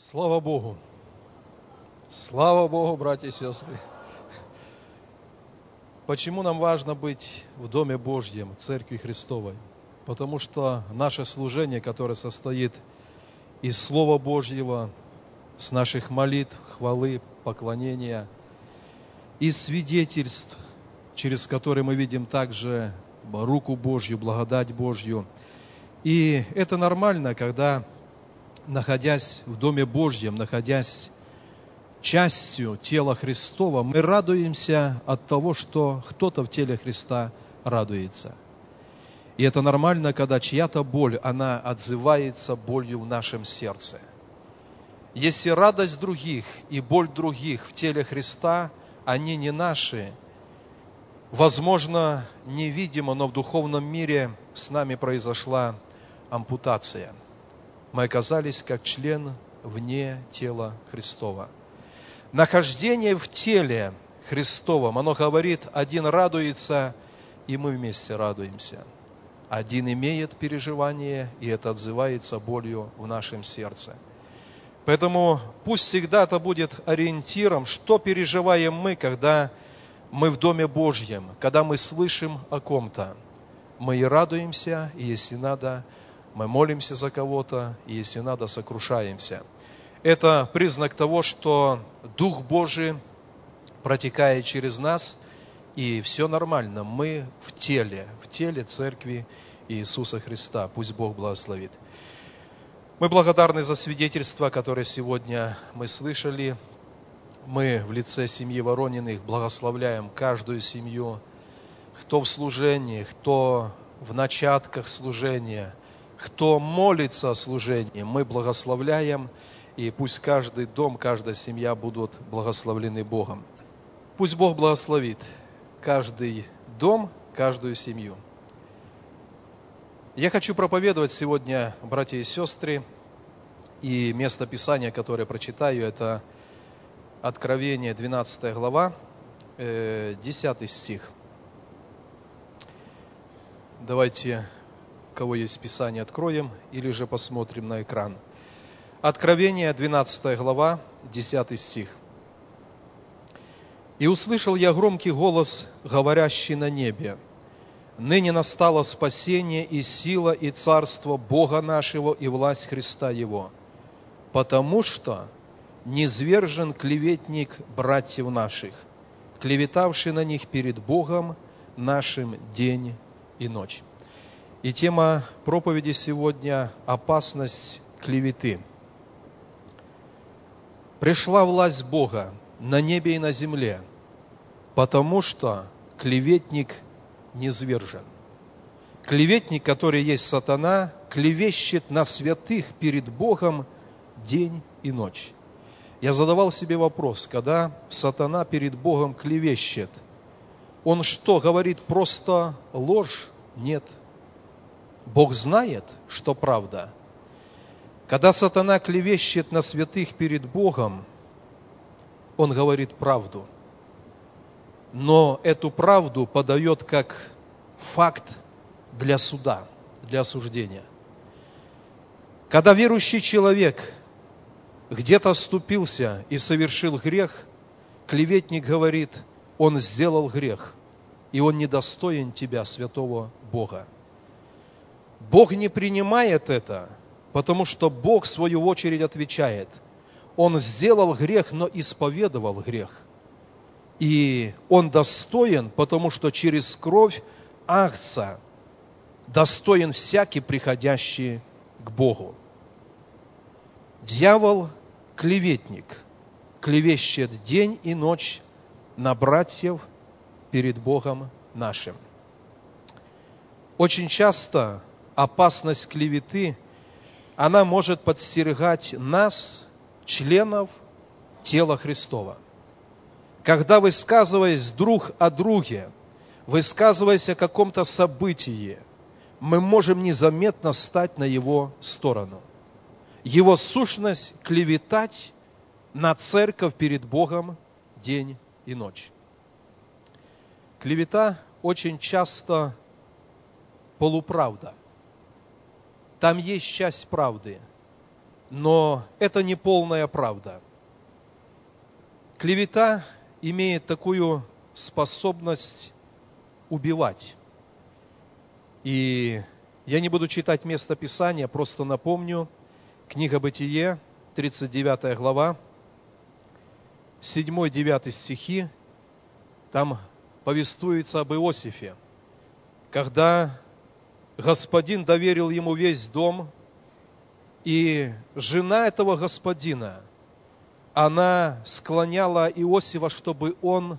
Слава Богу! Слава Богу, братья и сестры! Почему нам важно быть в Доме Божьем, Церкви Христовой? Потому что наше служение, которое состоит из Слова Божьего, с наших молитв, хвалы, поклонения, и свидетельств, через которые мы видим также руку Божью, благодать Божью. И это нормально, когда находясь в Доме Божьем, находясь частью тела Христова, мы радуемся от того, что кто-то в теле Христа радуется. И это нормально, когда чья-то боль, она отзывается болью в нашем сердце. Если радость других и боль других в теле Христа, они не наши, возможно, невидимо, но в духовном мире с нами произошла ампутация – мы оказались как член вне тела Христова. Нахождение в теле Христовом, оно говорит, один радуется, и мы вместе радуемся. Один имеет переживание, и это отзывается болью в нашем сердце. Поэтому пусть всегда это будет ориентиром, что переживаем мы, когда мы в Доме Божьем, когда мы слышим о ком-то. Мы и радуемся, и если надо, мы молимся за кого-то, и если надо, сокрушаемся. Это признак того, что Дух Божий протекает через нас, и все нормально. Мы в теле, в теле Церкви Иисуса Христа. Пусть Бог благословит. Мы благодарны за свидетельства, которые сегодня мы слышали. Мы в лице семьи Ворониных благословляем каждую семью, кто в служении, кто в начатках служения – кто молится о служении, мы благословляем, и пусть каждый дом, каждая семья будут благословлены Богом. Пусть Бог благословит каждый дом, каждую семью. Я хочу проповедовать сегодня, братья и сестры, и место Писания, которое прочитаю, это Откровение, 12 глава, 10 э, стих. Давайте кого есть Писание, откроем или же посмотрим на экран. Откровение, 12 глава, 10 стих. «И услышал я громкий голос, говорящий на небе, «Ныне настало спасение и сила и царство Бога нашего и власть Христа Его, потому что низвержен клеветник братьев наших, клеветавший на них перед Богом нашим день и ночь». И тема проповеди сегодня – опасность клеветы. Пришла власть Бога на небе и на земле, потому что клеветник низвержен. Клеветник, который есть сатана, клевещет на святых перед Богом день и ночь. Я задавал себе вопрос, когда сатана перед Богом клевещет, он что, говорит просто ложь? Нет – Бог знает, что правда. Когда сатана клевещет на святых перед Богом, он говорит правду. Но эту правду подает как факт для суда, для осуждения. Когда верующий человек где-то оступился и совершил грех, клеветник говорит, он сделал грех, и он недостоин тебя, святого Бога. Бог не принимает это, потому что Бог, в свою очередь, отвечает. Он сделал грех, но исповедовал грех. И он достоин, потому что через кровь Ахца достоин всякий, приходящий к Богу. Дьявол – клеветник, клевещет день и ночь на братьев перед Богом нашим. Очень часто опасность клеветы, она может подстерегать нас, членов тела Христова. Когда высказываясь друг о друге, высказываясь о каком-то событии, мы можем незаметно стать на его сторону. Его сущность – клеветать на церковь перед Богом день и ночь. Клевета очень часто полуправда – там есть часть правды, но это не полная правда. Клевета имеет такую способность убивать. И я не буду читать место Писания, просто напомню. Книга Бытие, 39 глава, 7-9 стихи, там повествуется об Иосифе, когда господин доверил ему весь дом, и жена этого господина, она склоняла Иосифа, чтобы он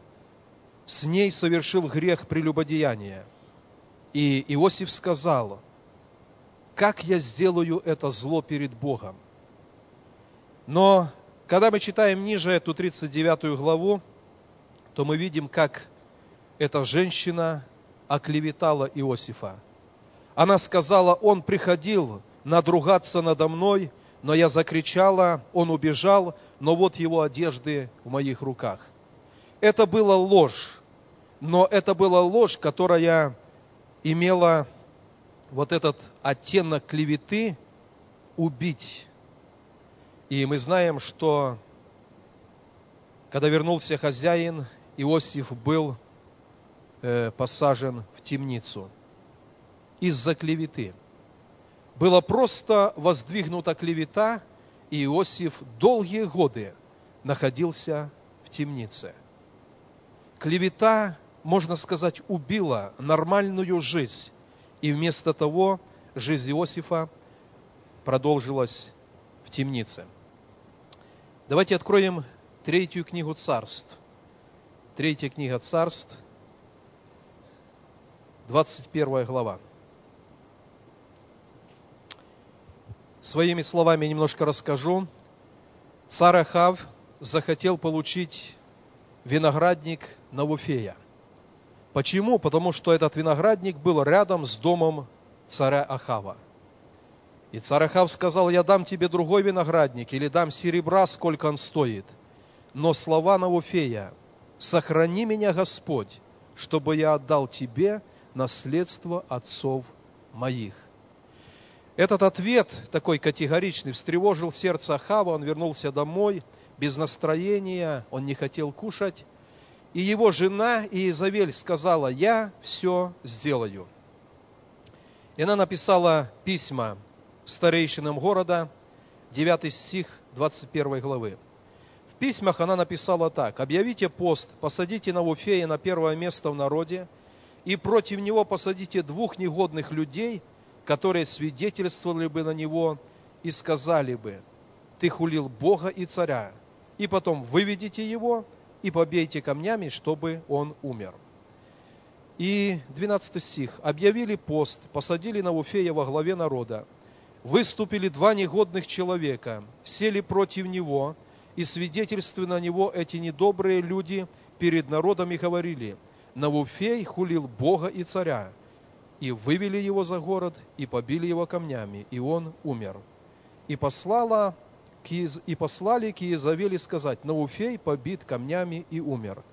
с ней совершил грех прелюбодеяния. И Иосиф сказал, как я сделаю это зло перед Богом? Но когда мы читаем ниже эту 39 главу, то мы видим, как эта женщина оклеветала Иосифа. Она сказала, он приходил надругаться надо мной, но я закричала, он убежал, но вот его одежды в моих руках. Это была ложь, но это была ложь, которая имела вот этот оттенок клеветы убить. И мы знаем, что когда вернулся хозяин, Иосиф был э, посажен в темницу из-за клеветы. Была просто воздвигнута клевета, и Иосиф долгие годы находился в темнице. Клевета, можно сказать, убила нормальную жизнь, и вместо того жизнь Иосифа продолжилась в темнице. Давайте откроем третью книгу царств. Третья книга царств, 21 глава. Своими словами немножко расскажу. Царь Ахав захотел получить виноградник Навуфея. Почему? Потому что этот виноградник был рядом с домом царя Ахава. И царь Ахав сказал, я дам тебе другой виноградник или дам серебра, сколько он стоит. Но слова Навуфея, сохрани меня, Господь, чтобы я отдал тебе наследство отцов моих. Этот ответ, такой категоричный, встревожил сердце Ахава, он вернулся домой без настроения, он не хотел кушать. И его жена Иезавель сказала, я все сделаю. И она написала письма старейшинам города, 9 стих 21 главы. В письмах она написала так. «Объявите пост, посадите Навуфея на первое место в народе, и против него посадите двух негодных людей – которые свидетельствовали бы на него и сказали бы, ты хулил Бога и царя, и потом выведите его и побейте камнями, чтобы он умер. И 12 стих. Объявили пост, посадили Науфея во главе народа. Выступили два негодных человека, сели против него, и свидетельствуя на него эти недобрые люди перед народом и говорили, Навуфей хулил Бога и царя, и вывели его за город, и побили его камнями, и он умер. И, послала, и послали к Иезавели сказать, Науфей побит камнями и умер.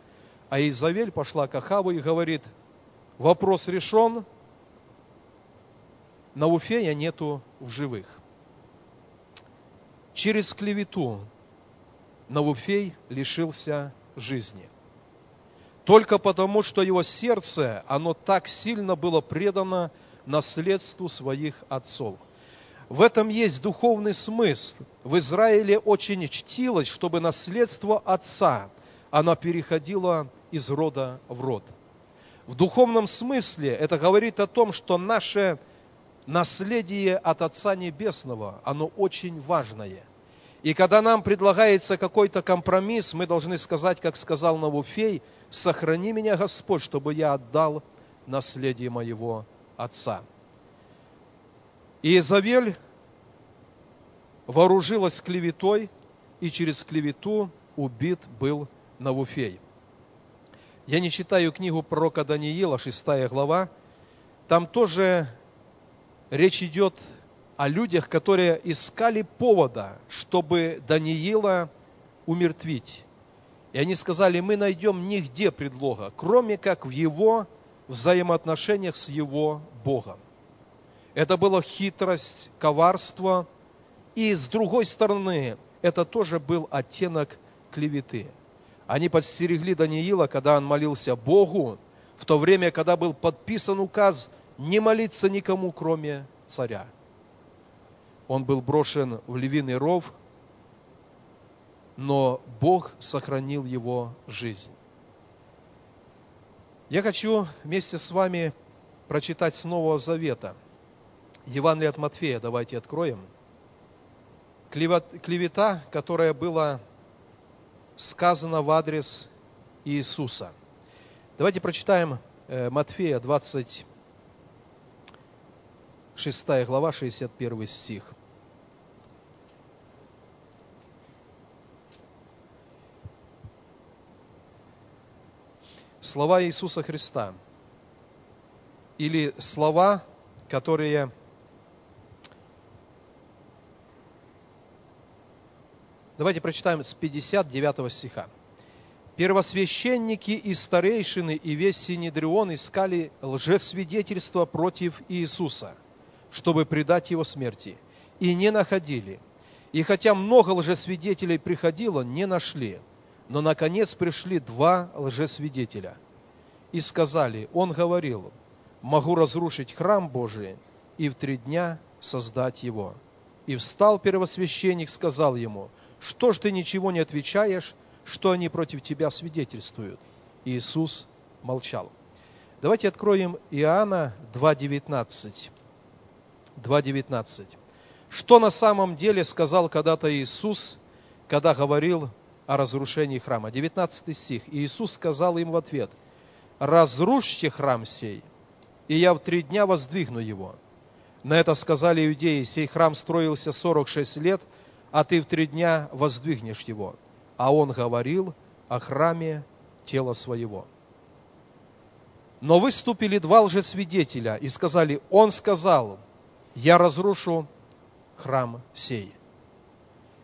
А Иезавель пошла к Ахаву и говорит, вопрос решен, Науфея нету в живых. Через клевету Науфей лишился жизни только потому, что его сердце, оно так сильно было предано наследству своих отцов. В этом есть духовный смысл. В Израиле очень чтилось, чтобы наследство отца, оно переходило из рода в род. В духовном смысле это говорит о том, что наше наследие от Отца Небесного, оно очень важное. И когда нам предлагается какой-то компромисс, мы должны сказать, как сказал Навуфей – сохрани меня, Господь, чтобы я отдал наследие моего отца. И Изавель вооружилась клеветой, и через клевету убит был Навуфей. Я не читаю книгу пророка Даниила, 6 глава. Там тоже речь идет о людях, которые искали повода, чтобы Даниила умертвить. И они сказали, мы найдем нигде предлога, кроме как в его взаимоотношениях с его Богом. Это была хитрость, коварство И с другой стороны, это тоже был оттенок клеветы. Они подстерегли Даниила, когда он молился Богу, в то время, когда был подписан указ не молиться никому, кроме царя. Он был брошен в львиный ров, но Бог сохранил его жизнь. Я хочу вместе с вами прочитать с Нового Завета. Евангелие от Матфея давайте откроем. Клевета, которая была сказана в адрес Иисуса. Давайте прочитаем э, Матфея 26 глава, 61 стих. Слова Иисуса Христа или слова, которые Давайте прочитаем с 59 стиха. Первосвященники и старейшины и весь Синедрион искали лжесвидетельства против Иисуса, чтобы предать его смерти, и не находили. И хотя много лжесвидетелей приходило, не нашли. Но, наконец, пришли два лжесвидетеля и сказали, он говорил, могу разрушить храм Божий и в три дня создать его. И встал первосвященник, сказал ему, что ж ты ничего не отвечаешь, что они против тебя свидетельствуют? Иисус молчал. Давайте откроем Иоанна 2.19. 2.19. Что на самом деле сказал когда-то Иисус, когда говорил о разрушении храма. 19 стих. И Иисус сказал им в ответ, «Разрушьте храм сей, и я в три дня воздвигну его». На это сказали иудеи, «Сей храм строился 46 лет, а ты в три дня воздвигнешь его». А он говорил о храме тела своего. Но выступили два лжесвидетеля и сказали, он сказал, я разрушу храм сей.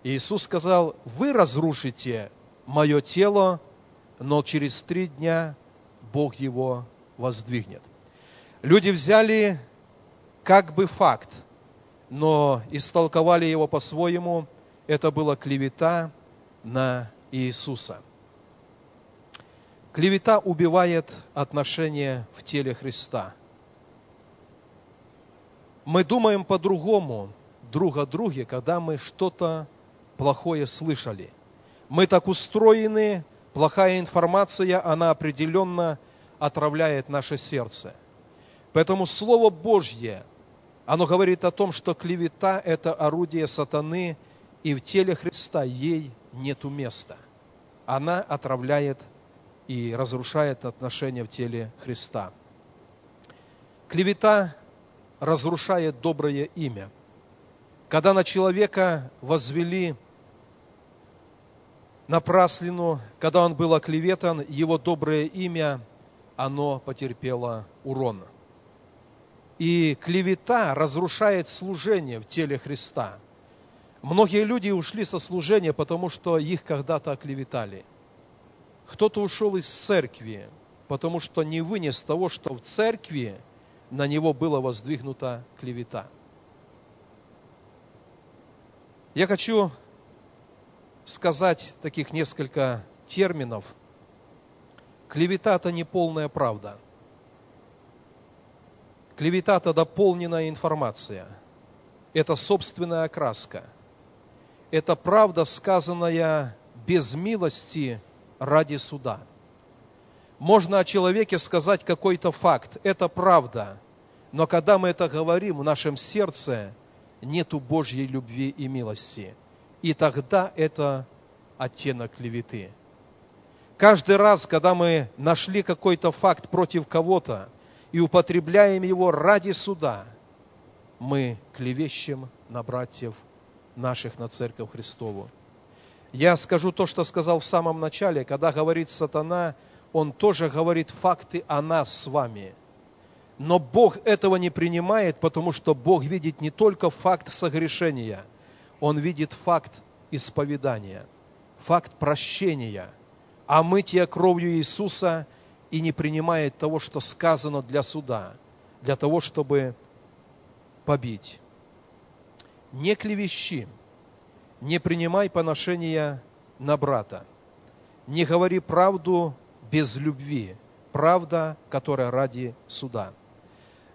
Иисус сказал, вы разрушите мое тело, но через три дня Бог его воздвигнет. Люди взяли как бы факт, но истолковали его по-своему. Это была клевета на Иисуса. Клевета убивает отношения в теле Христа. Мы думаем по-другому друг о друге, когда мы что-то плохое слышали. Мы так устроены, плохая информация, она определенно отравляет наше сердце. Поэтому Слово Божье, оно говорит о том, что клевета – это орудие сатаны, и в теле Христа ей нету места. Она отравляет и разрушает отношения в теле Христа. Клевета разрушает доброе имя. Когда на человека возвели напраслину, когда он был оклеветан, его доброе имя, оно потерпело урон. И клевета разрушает служение в теле Христа. Многие люди ушли со служения, потому что их когда-то оклеветали. Кто-то ушел из церкви, потому что не вынес того, что в церкви на него была воздвигнута клевета. Я хочу сказать таких несколько терминов. Клевета – это не полная правда. Клевета – это дополненная информация. Это собственная окраска. Это правда, сказанная без милости ради суда. Можно о человеке сказать какой-то факт. Это правда. Но когда мы это говорим, в нашем сердце нету Божьей любви и милости – и тогда это оттенок клеветы. Каждый раз, когда мы нашли какой-то факт против кого-то и употребляем его ради суда, мы клевещем на братьев наших, на Церковь Христову. Я скажу то, что сказал в самом начале, когда говорит сатана, он тоже говорит факты о нас с вами. Но Бог этого не принимает, потому что Бог видит не только факт согрешения – он видит факт исповедания, факт прощения, омытия кровью Иисуса и не принимает того, что сказано для суда, для того, чтобы побить. Не клевещи, не принимай поношения на брата. Не говори правду без любви, правда, которая ради суда.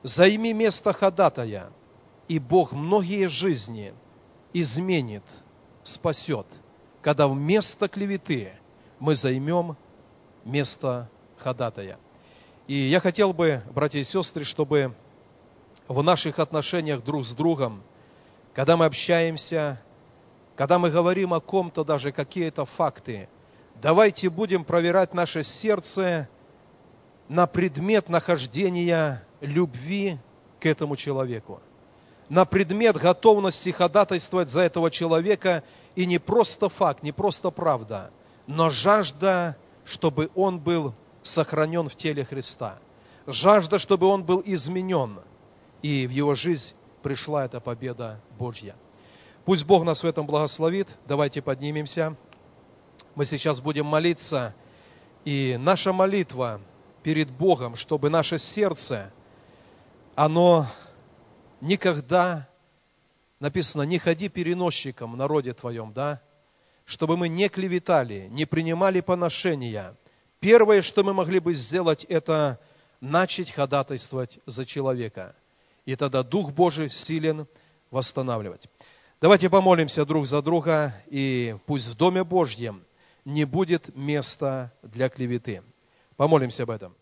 Займи место ходатая, и Бог многие жизни изменит, спасет, когда вместо клеветы мы займем место ходатая. И я хотел бы, братья и сестры, чтобы в наших отношениях друг с другом, когда мы общаемся, когда мы говорим о ком-то, даже какие-то факты, давайте будем проверять наше сердце на предмет нахождения любви к этому человеку, на предмет готовности ходатайствовать за этого человека, и не просто факт, не просто правда, но жажда, чтобы он был сохранен в теле Христа. Жажда, чтобы он был изменен, и в его жизнь пришла эта победа Божья. Пусть Бог нас в этом благословит. Давайте поднимемся. Мы сейчас будем молиться, и наша молитва перед Богом, чтобы наше сердце, оно никогда, написано, не ходи переносчиком в народе твоем, да, чтобы мы не клеветали, не принимали поношения – Первое, что мы могли бы сделать, это начать ходатайствовать за человека. И тогда Дух Божий силен восстанавливать. Давайте помолимся друг за друга, и пусть в Доме Божьем не будет места для клеветы. Помолимся об этом.